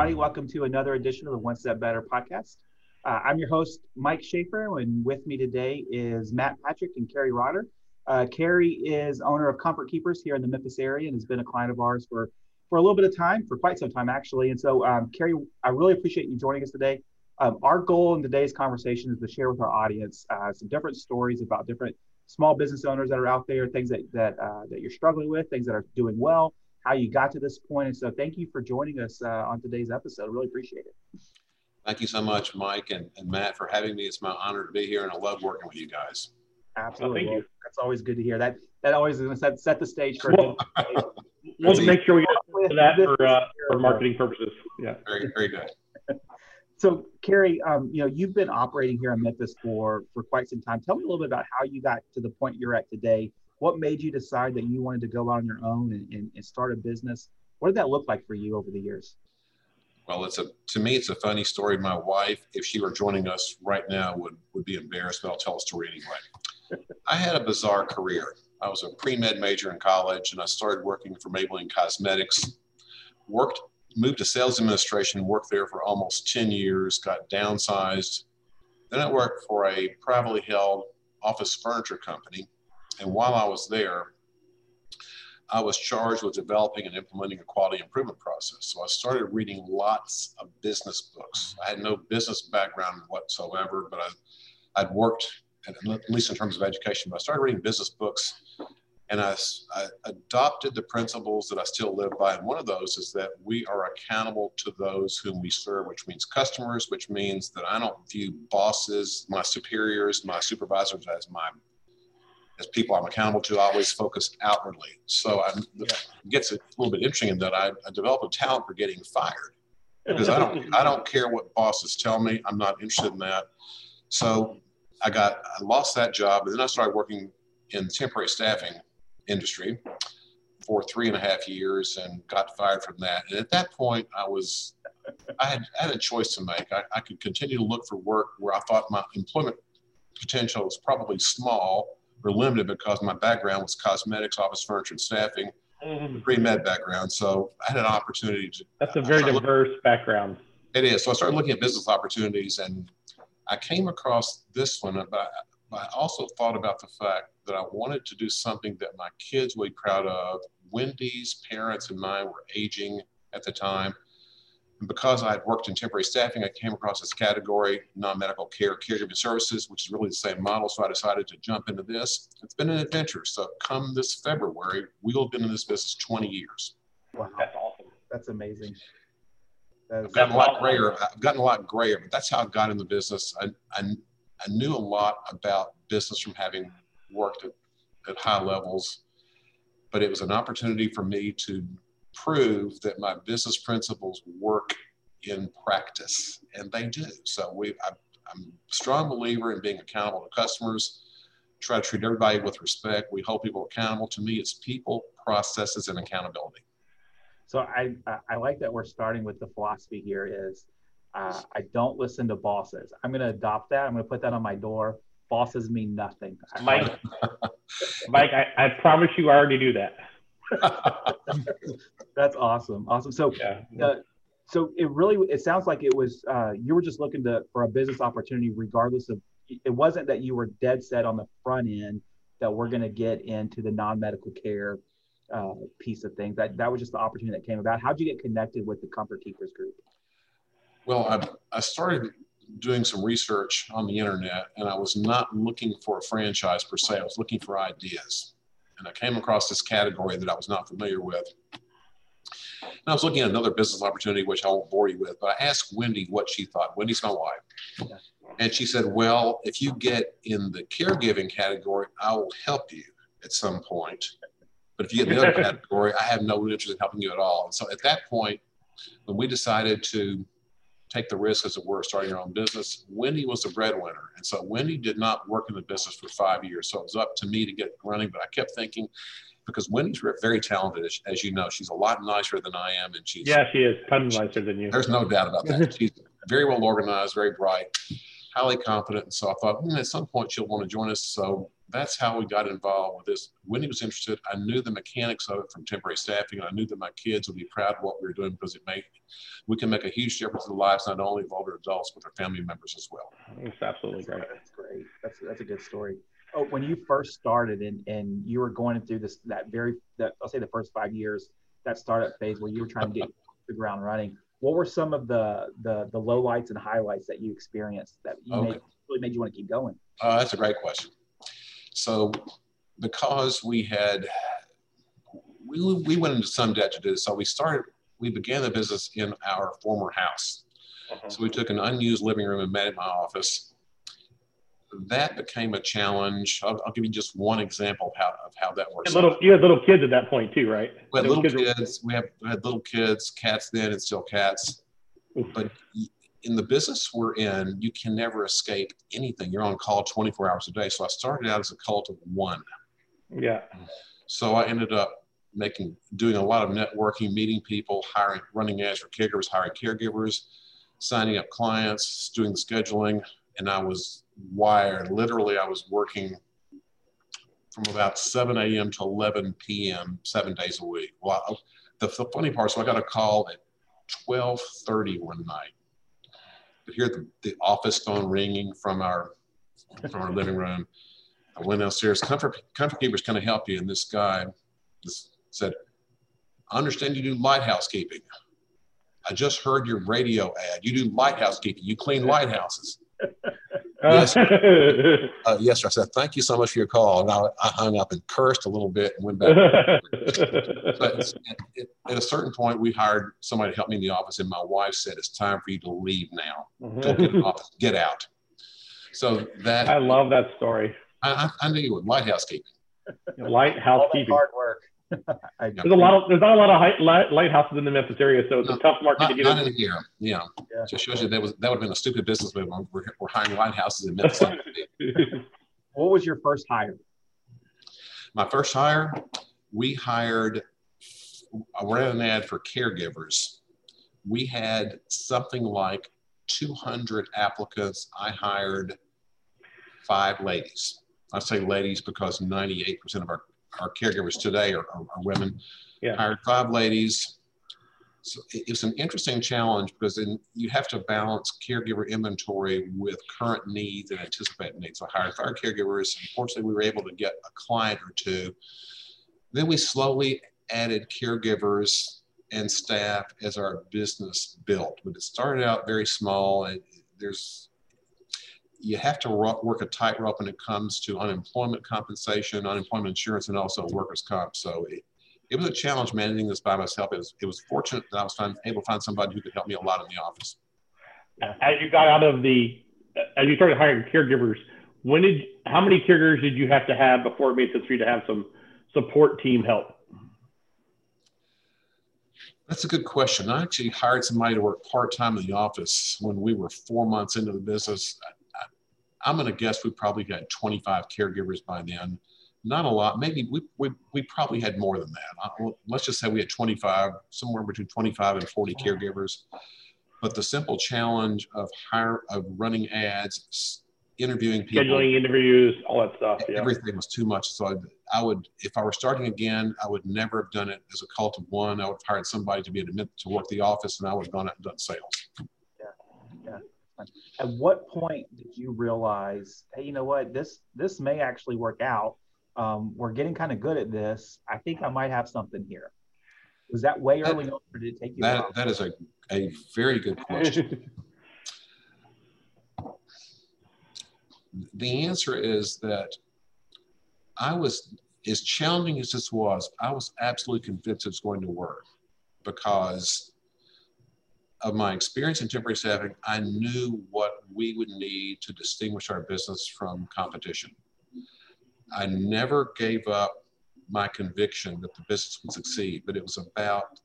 everybody. Welcome to another edition of the One Step Better podcast. Uh, I'm your host, Mike Schaefer, and with me today is Matt Patrick and Carrie Rotter. Uh, Carrie is owner of Comfort Keepers here in the Memphis area and has been a client of ours for, for a little bit of time, for quite some time actually. And so, um, Carrie, I really appreciate you joining us today. Um, our goal in today's conversation is to share with our audience uh, some different stories about different small business owners that are out there, things that that uh, that you're struggling with, things that are doing well, how you got to this point. And so, thank you for joining us uh, on today's episode. Really appreciate it. Thank you so much, Mike and, and Matt, for having me. It's my honor to be here, and I love working with you guys. Absolutely. Well, That's always good to hear. That that always is going to set, set the stage for. Well, we'll make sure we get to that for, uh, for marketing purposes. Yeah. Very very good. So, Carrie, um, you know, you've been operating here in Memphis for for quite some time. Tell me a little bit about how you got to the point you're at today. What made you decide that you wanted to go on your own and, and, and start a business? What did that look like for you over the years? Well, it's a to me, it's a funny story. My wife, if she were joining us right now, would would be embarrassed, but I'll tell a story anyway. I had a bizarre career. I was a pre med major in college, and I started working for Maybelline Cosmetics. Worked moved to sales administration, worked there for almost 10 years, got downsized. Then I worked for a privately held office furniture company. And while I was there, I was charged with developing and implementing a quality improvement process. So I started reading lots of business books. I had no business background whatsoever, but I, I'd worked, at least in terms of education, but I started reading business books and I, I, adopted the principles that I still live by. And one of those is that we are accountable to those whom we serve, which means customers, which means that I don't view bosses, my superiors, my supervisors as my as people I'm accountable to. I always focus outwardly. So I, yeah. it gets a little bit interesting in that I, I develop a talent for getting fired because I don't I don't care what bosses tell me. I'm not interested in that. So I got I lost that job, and then I started working in temporary staffing industry for three and a half years and got fired from that. And at that point, I was, I had, I had a choice to make. I, I could continue to look for work where I thought my employment potential was probably small or limited because my background was cosmetics, office furniture, and staffing, mm. pre-med background. So I had an opportunity to. That's a very diverse looking, background. It is. So I started looking at business opportunities and I came across this one, but I also thought about the fact that I wanted to do something that my kids would be proud of. Wendy's parents and mine were aging at the time. And because I had worked in temporary staffing, I came across this category, non-medical care, caregiving services, which is really the same model. So I decided to jump into this. It's been an adventure. So come this February, we'll have been in this business 20 years. Wow. That's awesome. That's amazing. That I've gotten a lot grayer. I've gotten a lot grayer, but that's how I got in the business. I, I, I knew a lot about business from having worked at, at high levels, but it was an opportunity for me to prove that my business principles work in practice, and they do. So we, I, I'm a strong believer in being accountable to customers. Try to treat everybody with respect. We hold people accountable. To me, it's people, processes, and accountability. So I, I like that we're starting with the philosophy here is uh, I don't listen to bosses. I'm going to adopt that. I'm going to put that on my door. Bosses mean nothing. Mike, Mike, I, I promise you, I already do that. That's awesome. Awesome. So, yeah. Uh, so it really it sounds like it was uh, you were just looking to for a business opportunity, regardless of it wasn't that you were dead set on the front end that we're going to get into the non-medical care uh, piece of things. That that was just the opportunity that came about. How did you get connected with the Comfort Keepers group? Well, I, I started doing some research on the internet and I was not looking for a franchise per se. I was looking for ideas. And I came across this category that I was not familiar with. And I was looking at another business opportunity, which I won't bore you with, but I asked Wendy what she thought. Wendy's my wife. And she said, Well, if you get in the caregiving category, I will help you at some point. But if you get in the other category, I have no interest in helping you at all. And so at that point, when we decided to take the risk, as it were, starting your own business. Wendy was the breadwinner. And so Wendy did not work in the business for five years. So it was up to me to get running. But I kept thinking, because Wendy's very talented, as, as, you know, she's a lot nicer than I am. And she's yeah, she is tons nicer than you. There's no doubt about that. she's very well organized, very bright, highly confident. And so I thought, hmm, at some point she'll want to join us. So that's how we got involved with this. Wendy was interested. I knew the mechanics of it from temporary staffing, and I knew that my kids would be proud of what we were doing because it made we can make a huge difference in the lives not only of older adults but their family members as well. It's absolutely that's, great. That's great. That's that's a good story. Oh, when you first started and and you were going through this that very that I'll say the first five years that startup phase where you were trying to get the ground running. What were some of the the the lowlights and highlights that you experienced that you okay. made, really made you want to keep going? Uh, that's a great question. So because we had, we, we went into some debt to do this. So we started, we began the business in our former house. Uh-huh. So we took an unused living room and made it my office. That became a challenge. I'll, I'll, give you just one example of how, of how that works. Little, you had little kids at that point too, right? We had little kids. kids we, have, we had little kids, cats then, and still cats. Oof. But in the business we're in, you can never escape anything. You're on call 24 hours a day. So I started out as a cult of one. Yeah. So I ended up making, doing a lot of networking, meeting people, hiring, running ads for caregivers, hiring caregivers, signing up clients, doing the scheduling. And I was wired. Literally, I was working from about 7 a.m. to 11 p.m. seven days a week. Well, the, the funny part, so I got a call at 12:30 one night could hear the, the office phone ringing from our from our living room. I went downstairs. Comfort Comfort Keepers kind of help you. And this guy said, I understand you do lighthouse keeping. I just heard your radio ad. You do lighthouse keeping. You clean lighthouses. yes, uh, yes, sir. I said, thank you so much for your call. And I, I hung up and cursed a little bit and went back. but at, at, a certain point, we hired somebody to help me in the office, and my wife said, it's time for you to leave now. Go get an office. Get out. So that. I love that story. I, I, I knew you would. Lighthouse keeping. Lighthouse keeping. Hard work. There's a lot of there's not a lot of light, lighthouses in the Memphis area, so it's no, a tough market not, to get not into. in here. Yeah. yeah, just shows you that was that would have been a stupid business move. We're, we're hiring lighthouses in Memphis. what was your first hire? My first hire, we hired. Uh, I ran an ad for caregivers. We had something like 200 applicants. I hired five ladies. I say ladies because 98% of our our caregivers today are, are, are women. Yeah. Hired five ladies. So it's an interesting challenge because then you have to balance caregiver inventory with current needs and anticipated needs. So I hired five caregivers. Unfortunately, we were able to get a client or two. Then we slowly added caregivers and staff as our business built. But it started out very small. And there's you have to work a tightrope when it comes to unemployment compensation, unemployment insurance, and also workers' comp. So it, it was a challenge managing this by myself. It was, it was fortunate that I was able to find somebody who could help me a lot in the office. As you got out of the, as you started hiring caregivers, when did, how many caregivers did you have to have before it made sense for you to have some support team help? That's a good question. I actually hired somebody to work part time in the office when we were four months into the business. I'm going to guess we probably had 25 caregivers by then. Not a lot. Maybe we, we, we probably had more than that. Uh, let's just say we had 25, somewhere between 25 and 40 caregivers. But the simple challenge of hire of running ads, interviewing people, scheduling interviews, all that stuff. Yeah. Everything was too much. So I, I, would, if I were starting again, I would never have done it as a cult of one. I would have hired somebody to be admitted to work the office, and I would have gone out and done sales. At what point did you realize, hey, you know what, this this may actually work out? Um, we're getting kind of good at this. I think I might have something here. Was that way early on, or did it take you? That, that is a, a very good question. the answer is that I was, as challenging as this was, I was absolutely convinced it's going to work because of my experience in temporary staffing, I knew what we would need to distinguish our business from competition. I never gave up my conviction that the business would succeed, but it was about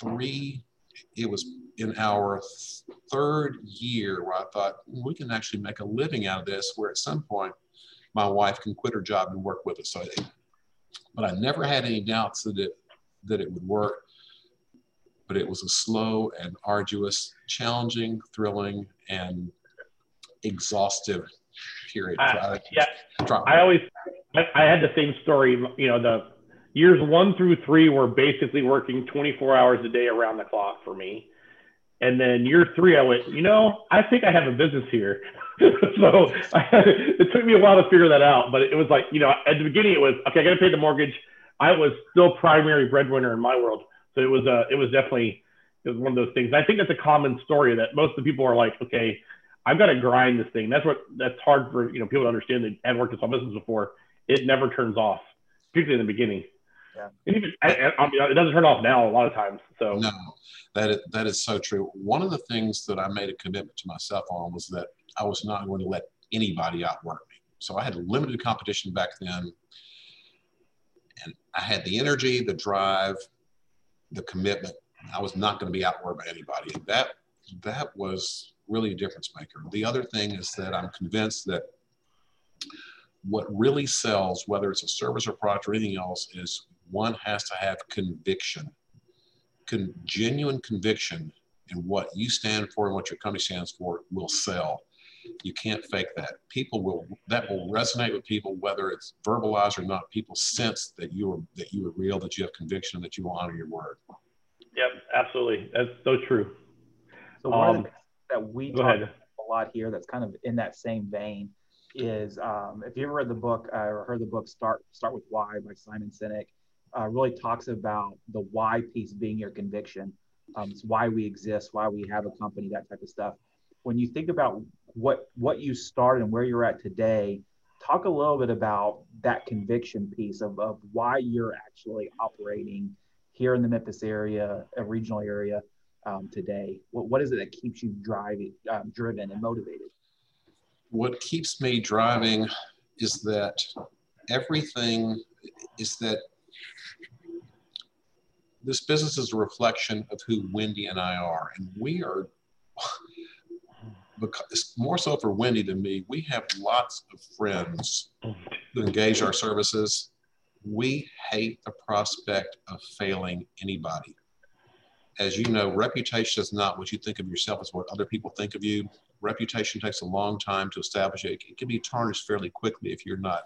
three, it was in our third year where I thought hmm, we can actually make a living out of this, where at some point my wife can quit her job and work with us. So, but I never had any doubts that it, that it would work but it was a slow and arduous, challenging, thrilling, and exhaustive period. Uh, yeah, I always I, I had the same story. You know, the years one through three were basically working 24 hours a day around the clock for me. And then year three, I went, you know, I think I have a business here. so I, it took me a while to figure that out. But it was like, you know, at the beginning, it was okay. I got to pay the mortgage. I was still primary breadwinner in my world, so it was uh, it was definitely it was one of those things. I think that's a common story that most of the people are like, okay, I've got to grind this thing. That's what that's hard for you know people to understand that have worked in small business before. It never turns off, particularly in the beginning. Yeah. And even, I, I mean, it doesn't turn off now a lot of times. So no, that is, that is so true. One of the things that I made a commitment to myself on was that I was not going to let anybody outwork me. So I had limited competition back then, and I had the energy, the drive, the commitment. I was not going to be outworked by anybody. That that was really a difference maker. The other thing is that I'm convinced that what really sells, whether it's a service or product or anything else, is one has to have conviction, Con- genuine conviction in what you stand for and what your company stands for will sell. You can't fake that. People will that will resonate with people whether it's verbalized or not. People sense that you are that you are real, that you have conviction, that you will honor your word. Yep, absolutely. That's so true. So one um, of the things that we talk ahead. a lot here that's kind of in that same vein is um, if you ever read the book uh, or heard the book Start Start with Why by Simon Sinek, uh, really talks about the why piece being your conviction. Um, it's why we exist, why we have a company, that type of stuff. When you think about what what you started and where you're at today, talk a little bit about that conviction piece of, of why you're actually operating here in the Memphis area, a regional area um, today. What, what is it that keeps you driving, um, driven and motivated? What keeps me driving is that everything is that this business is a reflection of who Wendy and I are. And we are, because, more so for Wendy than me, we have lots of friends who engage our services. We hate the prospect of failing anybody. As you know, reputation is not what you think of yourself, it's what other people think of you. Reputation takes a long time to establish it. It can be tarnished fairly quickly if you're not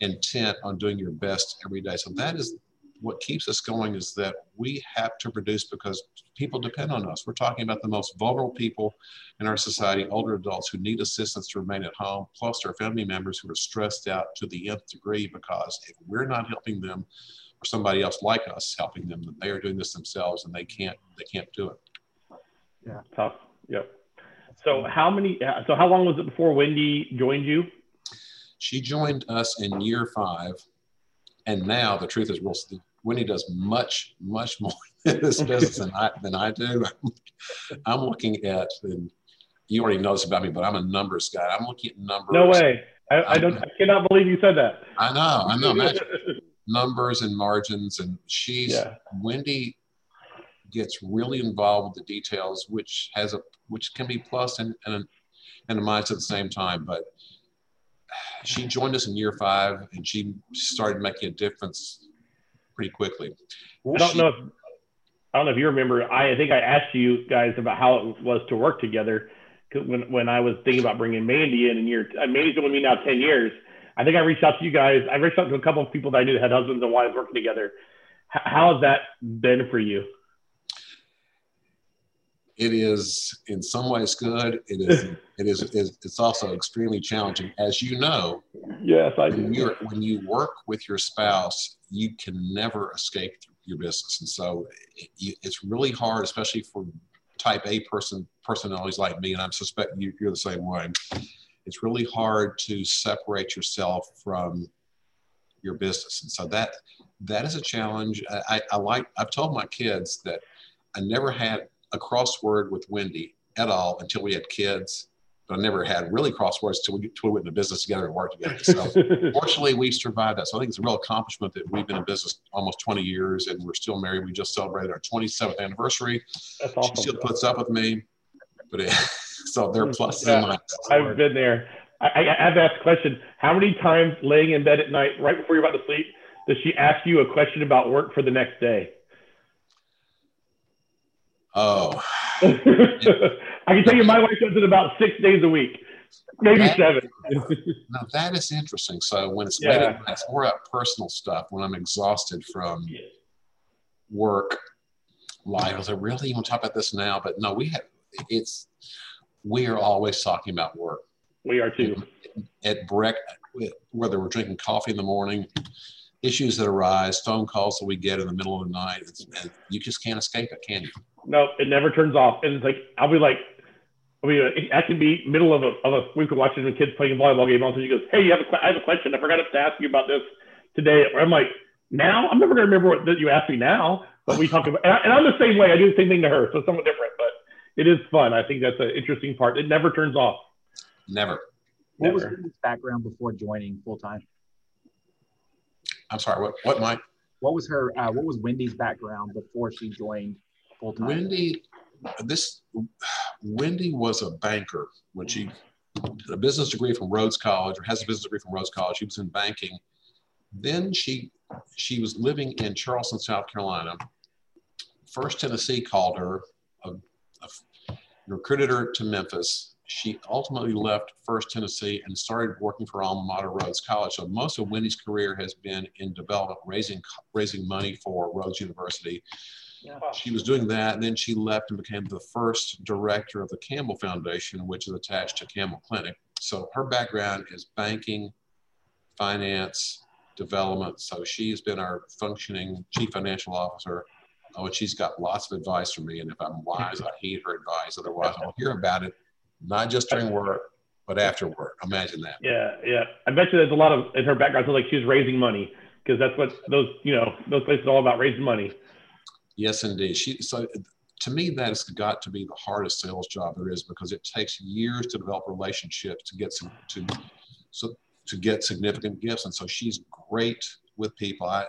intent on doing your best every day. So that is what keeps us going is that we have to produce because people depend on us. We're talking about the most vulnerable people in our society, older adults who need assistance to remain at home, plus our family members who are stressed out to the nth degree because if we're not helping them or somebody else like us helping them, they are doing this themselves and they can't they can't do it. Yeah, tough. Yep. So how many? Uh, so how long was it before Wendy joined you? She joined us in year five and now the truth is, Wendy does much, much more in this business than I than I do. I'm looking at, and you already know this about me, but I'm a numbers guy. I'm looking at numbers. No way. I, I don't. I cannot believe you said that. I know. I know. Imagine numbers and margins, and she's yeah. Wendy gets really involved with the details, which has a which can be plus and and and a minus at the same time. But she joined us in year five and she started making a difference pretty quickly. I don't she, know if I don't know if you remember. I, I think I asked you guys about how it was to work together when when I was thinking about bringing Mandy in. And year uh, Mandy's been with me now ten years. I think I reached out to you guys. I reached out to a couple of people that I knew that had husbands and wives working together. H- how has that been for you? It is in some ways good. It is it is it's also extremely challenging, as you know. Yes, I when do. when you work with your spouse, you can never escape your business, and so it, it's really hard, especially for Type A person personalities like me, and I suspect you, you're the same way. It's really hard to separate yourself from your business, and so that that is a challenge. I, I like I've told my kids that I never had a crossword with Wendy at all until we had kids. But I never had really crosswords until we, until we went into business together and worked together. So fortunately, we survived that. So I think it's a real accomplishment that we've been in business almost 20 years and we're still married. We just celebrated our 27th anniversary. That's awesome. She still puts up with me. But it, so there are hmm. pluses yeah, and minuses. I've been there. I, I have to ask a question. How many times laying in bed at night, right before you're about to sleep, does she ask you a question about work for the next day? Oh. I can tell you my wife does it about six days a week. Maybe That- seven. Now that is interesting. So when it's Yeah. late it's more about personal stuff. When I'm exhausted from work, life, I was like, really? You want to talk about this now? But no, we have. It's we are always talking about work. we are too. at break, whether we're drinking coffee in the morning, issues that arise, phone calls that we get in the middle of the night, it's, and you just can't escape it, can you? No, it never turns off. And it's like I'll be like, I mean, I can be middle of a of a we could watching the kids playing a volleyball game. All of a sudden, she goes, "Hey, you have a que- I have a question. I forgot to ask you about this today." Or I'm like, "Now I'm never gonna remember what that you asked me now." But we talk about, and, I, and I'm the same way. I do the same thing to her, so it's somewhat different. But it is fun. I think that's an interesting part. It never turns off. Never. What was Never. Wendy's background before joining full time? I'm sorry. What? What, Mike? What was her? Uh, what was Wendy's background before she joined full time? Wendy, this Wendy was a banker when she a business degree from Rhodes College, or has a business degree from Rhodes College. She was in banking. Then she she was living in Charleston, South Carolina. First Tennessee called her, a, a- recruited her to Memphis. She ultimately left First Tennessee and started working for alma mater Rhodes College. So most of Wendy's career has been in development, raising raising money for Rhodes University. She was doing that, and then she left and became the first director of the Campbell Foundation, which is attached to Campbell Clinic. So her background is banking, finance, development. So she's been our functioning chief financial officer. Oh, and she's got lots of advice for me. And if I'm wise, I heed her advice. Otherwise, I'll hear about it, not just during work, but after work. Imagine that. Yeah, yeah. I bet you there's a lot of in her background. So like she was raising money because that's what those you know those places are all about raising money. Yes, indeed. She so to me that has got to be the hardest sales job there is because it takes years to develop relationships to get some to so to get significant gifts. And so she's great with people. I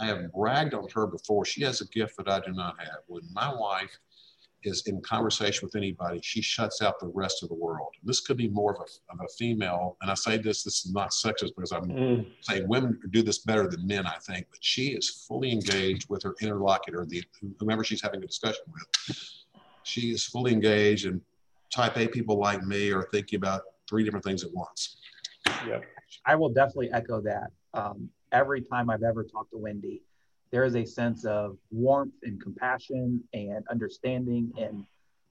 I have bragged on her before. She has a gift that I do not have. When my wife is in conversation with anybody, she shuts out the rest of the world. This could be more of a, of a female, and I say this, this is not sexist because I'm Mm. saying women do this better than men, I think, but she is fully engaged with her interlocutor, the whomever she's having a discussion with. She is fully engaged, and type A people like me are thinking about three different things at once. Yeah. I will definitely echo that. Um, every time I've ever talked to Wendy, there is a sense of warmth and compassion and understanding, and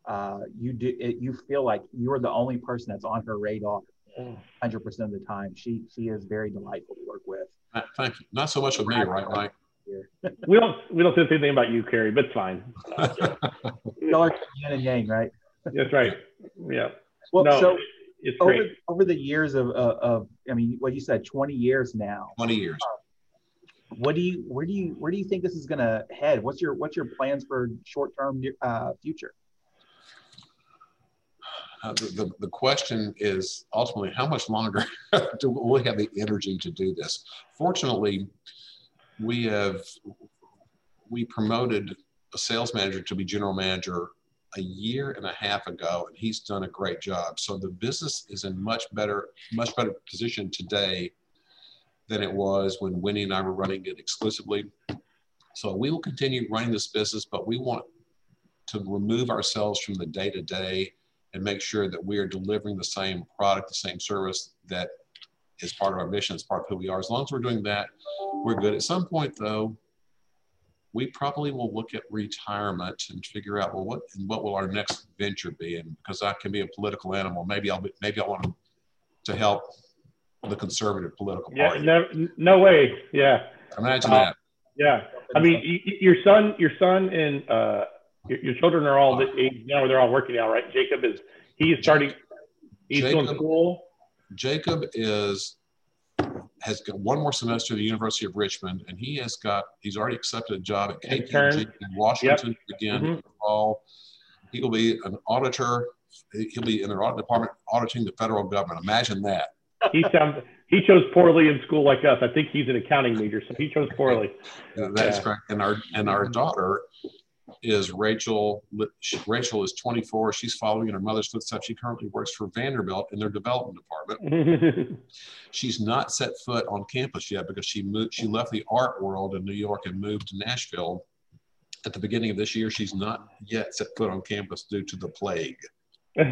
uh, you do it, you feel like you're the only person that's on her radar Mm. 100% of the time. She she is very delightful to work with. Uh, Thank you. Not so much with me, right, Mike? We don't we don't say the same thing about you, Carrie, but it's fine. Color yin and yang, right? That's right. Yeah. Well, no, so it's over over the years of, of of I mean, what you said, 20 years now. 20 years. What do you where do you where do you think this is going to head? What's your what's your plans for short term uh, future? Uh, the, the, the question is ultimately how much longer do we have the energy to do this? Fortunately, we have we promoted a sales manager to be general manager a year and a half ago, and he's done a great job. So the business is in much better much better position today than it was when Wendy and I were running it exclusively. So we will continue running this business, but we want to remove ourselves from the day to day and make sure that we are delivering the same product, the same service that is part of our mission, it's part of who we are. As long as we're doing that, we're good. At some point, though, we probably will look at retirement and figure out well, what what will our next venture be? And because I can be a political animal, maybe I'll be, maybe I want to help the conservative political Yeah. party. No, no way. Yeah. Imagine Uh, that. Yeah. I mean, y- your son, your son, and uh, your, your children are all the age now. They're all working now, right? Jacob is he's starting. He's going to Jacob- school. Jacob is has got one more semester at the University of Richmond, and he has got he's already accepted a job at KPMG in Washington again Mhm. fall. He will be an auditor. He'll be in their audit department auditing the federal government. Imagine that. He sounds. He chose poorly in school like us. I think he's an accounting major, so he chose poorly. That is Yeah. correct. And our and our daughter is Rachel. Rachel is 24. She's following in her mother's footsteps. She currently works for Vanderbilt in their development department. she's not set foot on campus yet because she moved she left the art world in new york and moved to nashville at the beginning of this year she's not yet set foot on campus due to the plague yeah,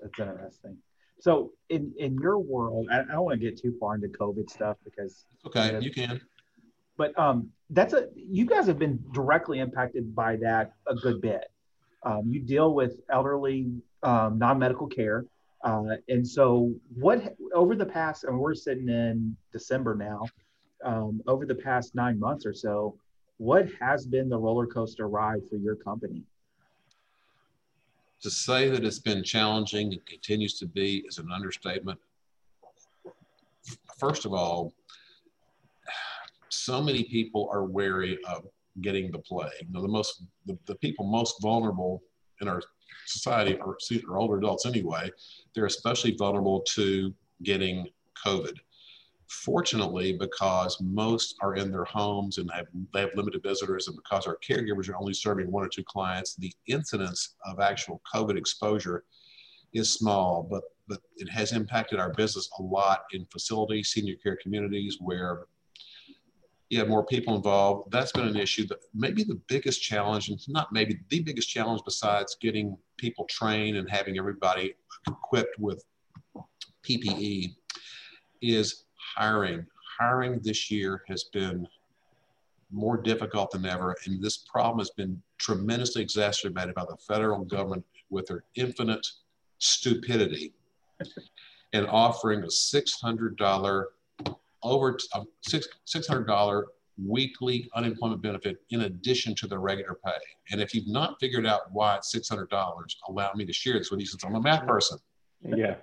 That's interesting. So in in your world, I, I don't want to get too far into COVID stuff because okay, you can. But um, that's a you guys have been directly impacted by that a good bit. Um, you deal with elderly um, non-medical care, uh, and so what over the past, and we're sitting in December now. Um, over the past nine months or so, what has been the roller coaster ride for your company? To say that it's been challenging and continues to be is an understatement. First of all, so many people are wary of getting the plague. You know, the most the, the people most vulnerable in our society are, are older adults anyway. They're especially vulnerable to getting COVID. Fortunately, because most are in their homes and have, they have limited visitors, and because our caregivers are only serving one or two clients, the incidence of actual COVID exposure is small, but, but it has impacted our business a lot in facilities, senior care communities where you have more people involved. That's been an issue. That maybe the biggest challenge, and not maybe the biggest challenge besides getting people trained and having everybody equipped with PPE, is hiring. Hiring this year has been more difficult than ever, and this problem has been tremendously exacerbated by the federal government with their infinite stupidity and offering a $600 over six six hundred dollar weekly unemployment benefit in addition to the regular pay. And if you've not figured out why it's six hundred dollars, allow me to share this with you since I'm a math person. Yeah.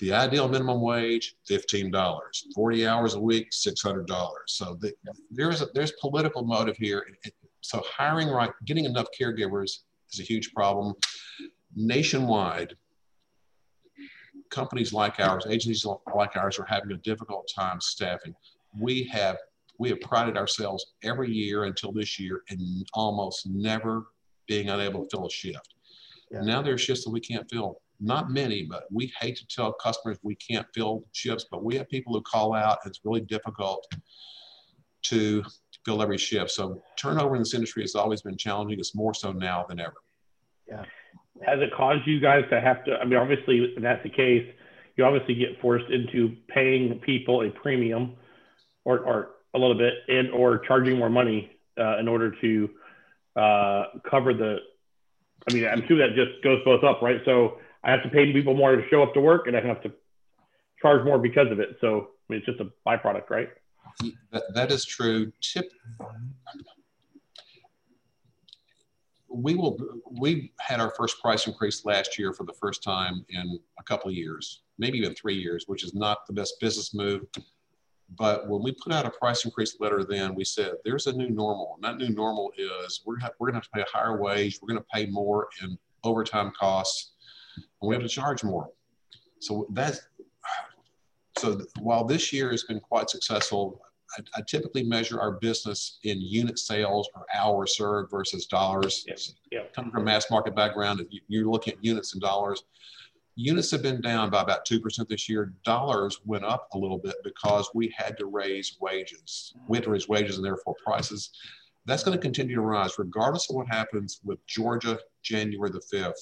The ideal minimum wage, fifteen dollars. Forty hours a week, six hundred dollars. So the, there's a, there's political motive here. So hiring right, getting enough caregivers is a huge problem. Nationwide, companies like ours, agencies like ours, are having a difficult time staffing. We have we have prided ourselves every year until this year in almost never being unable to fill a shift. Yeah. Now there's shifts that we can't fill not many, but we hate to tell customers we can't fill shifts, but we have people who call out. It's really difficult to fill every shift. So turnover in this industry has always been challenging. It's more so now than ever. Yeah. Has it caused you guys to have to? I mean, obviously, that's the case, you obviously get forced into paying people a premium, or, or a little bit, and or charging more money uh, in order to uh, cover the. I mean, I'm sure that just goes both up, right? So I have to pay people more to show up to work, and I have to charge more because of it. So I mean, it's just a byproduct, right? That, that is true. Tip. We will. We had our first price increase last year for the first time in a couple of years, maybe even three years, which is not the best business move. But when we put out a price increase letter, then we said there's a new normal. And that new normal is we're, we're going to have to pay a higher wage. We're going to pay more in overtime costs and we have to charge more. So that's so while this year has been quite successful, I, I, typically measure our business in unit sales or hours served versus dollars. Yes. Yep. Coming from a mass market background, you're looking at units and dollars. Units have been down by about 2% this year. Dollars went up a little bit because we had to raise wages. We had to raise wages and therefore prices. That's going to continue to rise regardless of what happens with Georgia January the 5th.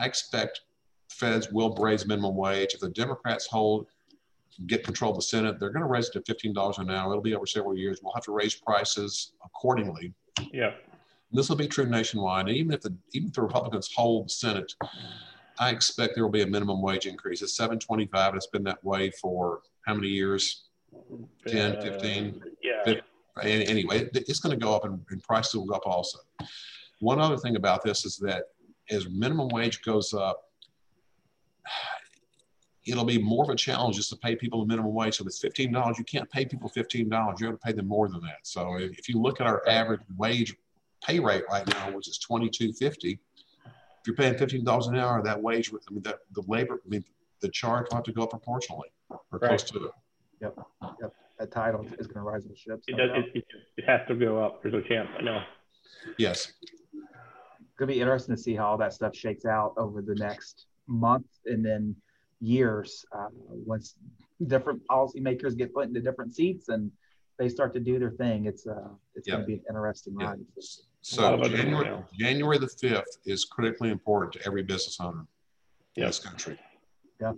I expect feds will raise minimum wage. If the Democrats hold, get control of the Senate, they're going to raise it to $15 an hour. It'll be over several years. We'll have to raise prices accordingly. Yeah. This will be true nationwide. And even if the even if the Republicans hold the Senate, I expect there will be a minimum wage increase. It's 725. It's been that way for how many years? 10, uh, 15? Yeah. 15. Anyway, it's going to go up and, and prices will go up also. One other thing about this is that as minimum wage goes up, it'll be more of a challenge just to pay people the minimum wage. So if it's fifteen dollars, you can't pay people fifteen dollars. You have to pay them more than that. So if you look at our average wage pay rate right now, which is twenty two fifty, if you're paying fifteen dollars an hour, that wage, I mean, that the labor, I mean, the charge will have to go up proportionally or right. close to it. Yep. Yep. That title is going to rise with ships. It does. It, it, it has to go up. There's no chance. I know. Yes going to be interesting to see how all that stuff shakes out over the next month and then years uh, once different policymakers get put into different seats and they start to do their thing. It's uh, it's yep. going to be an interesting yep. ride. So January, January the fifth is critically important to every business owner. in this country. Yeah.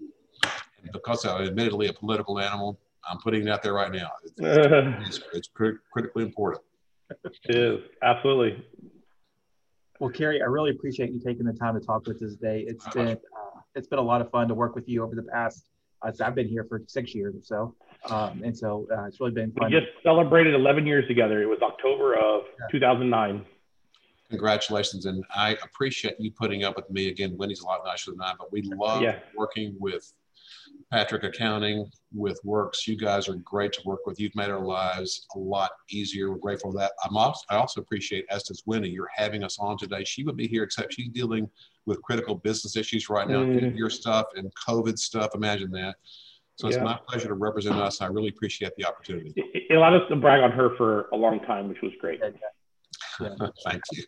And because I'm admittedly a political animal, I'm putting it out there right now. It's, it's, it's crit- critically important. It is absolutely. Well, Carrie, I really appreciate you taking the time to talk with us today. It's been uh, it's been a lot of fun to work with you over the past. Uh, I've been here for six years or so, um, and so uh, it's really been fun. We just celebrated 11 years together. It was October of 2009. Congratulations. And I appreciate you putting up with me. Again, Wendy's a lot nicer than I, but we love Yeah. working with Patrick Accounting, with Works. You guys are great to work with. You've made our lives a lot easier. We're grateful for that. I'm also, I also appreciate, as does Wendy, you're having us on today. She would be here, except she's dealing with critical business issues right now, Mm. your stuff and COVID stuff. Imagine that. So it's Yeah. my pleasure to represent us. I really appreciate the opportunity. It, it allowed us to brag on her for a long time, which was great. Thank you.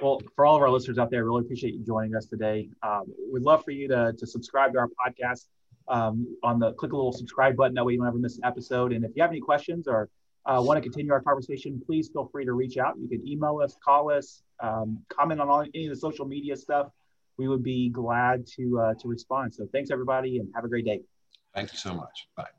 Well, for all of our listeners out there, I really appreciate you joining us today. Um, we'd love for you to, to subscribe to our podcast um, on the click a little subscribe button. That way you don't ever miss an episode. And if you have any questions or uh, want to continue our conversation, please feel free to reach out. You can email us, call us, um, comment on all, any of the social media stuff. We would be glad to uh, to respond. So thanks everybody, and have a great day. Thank you so much. Bye.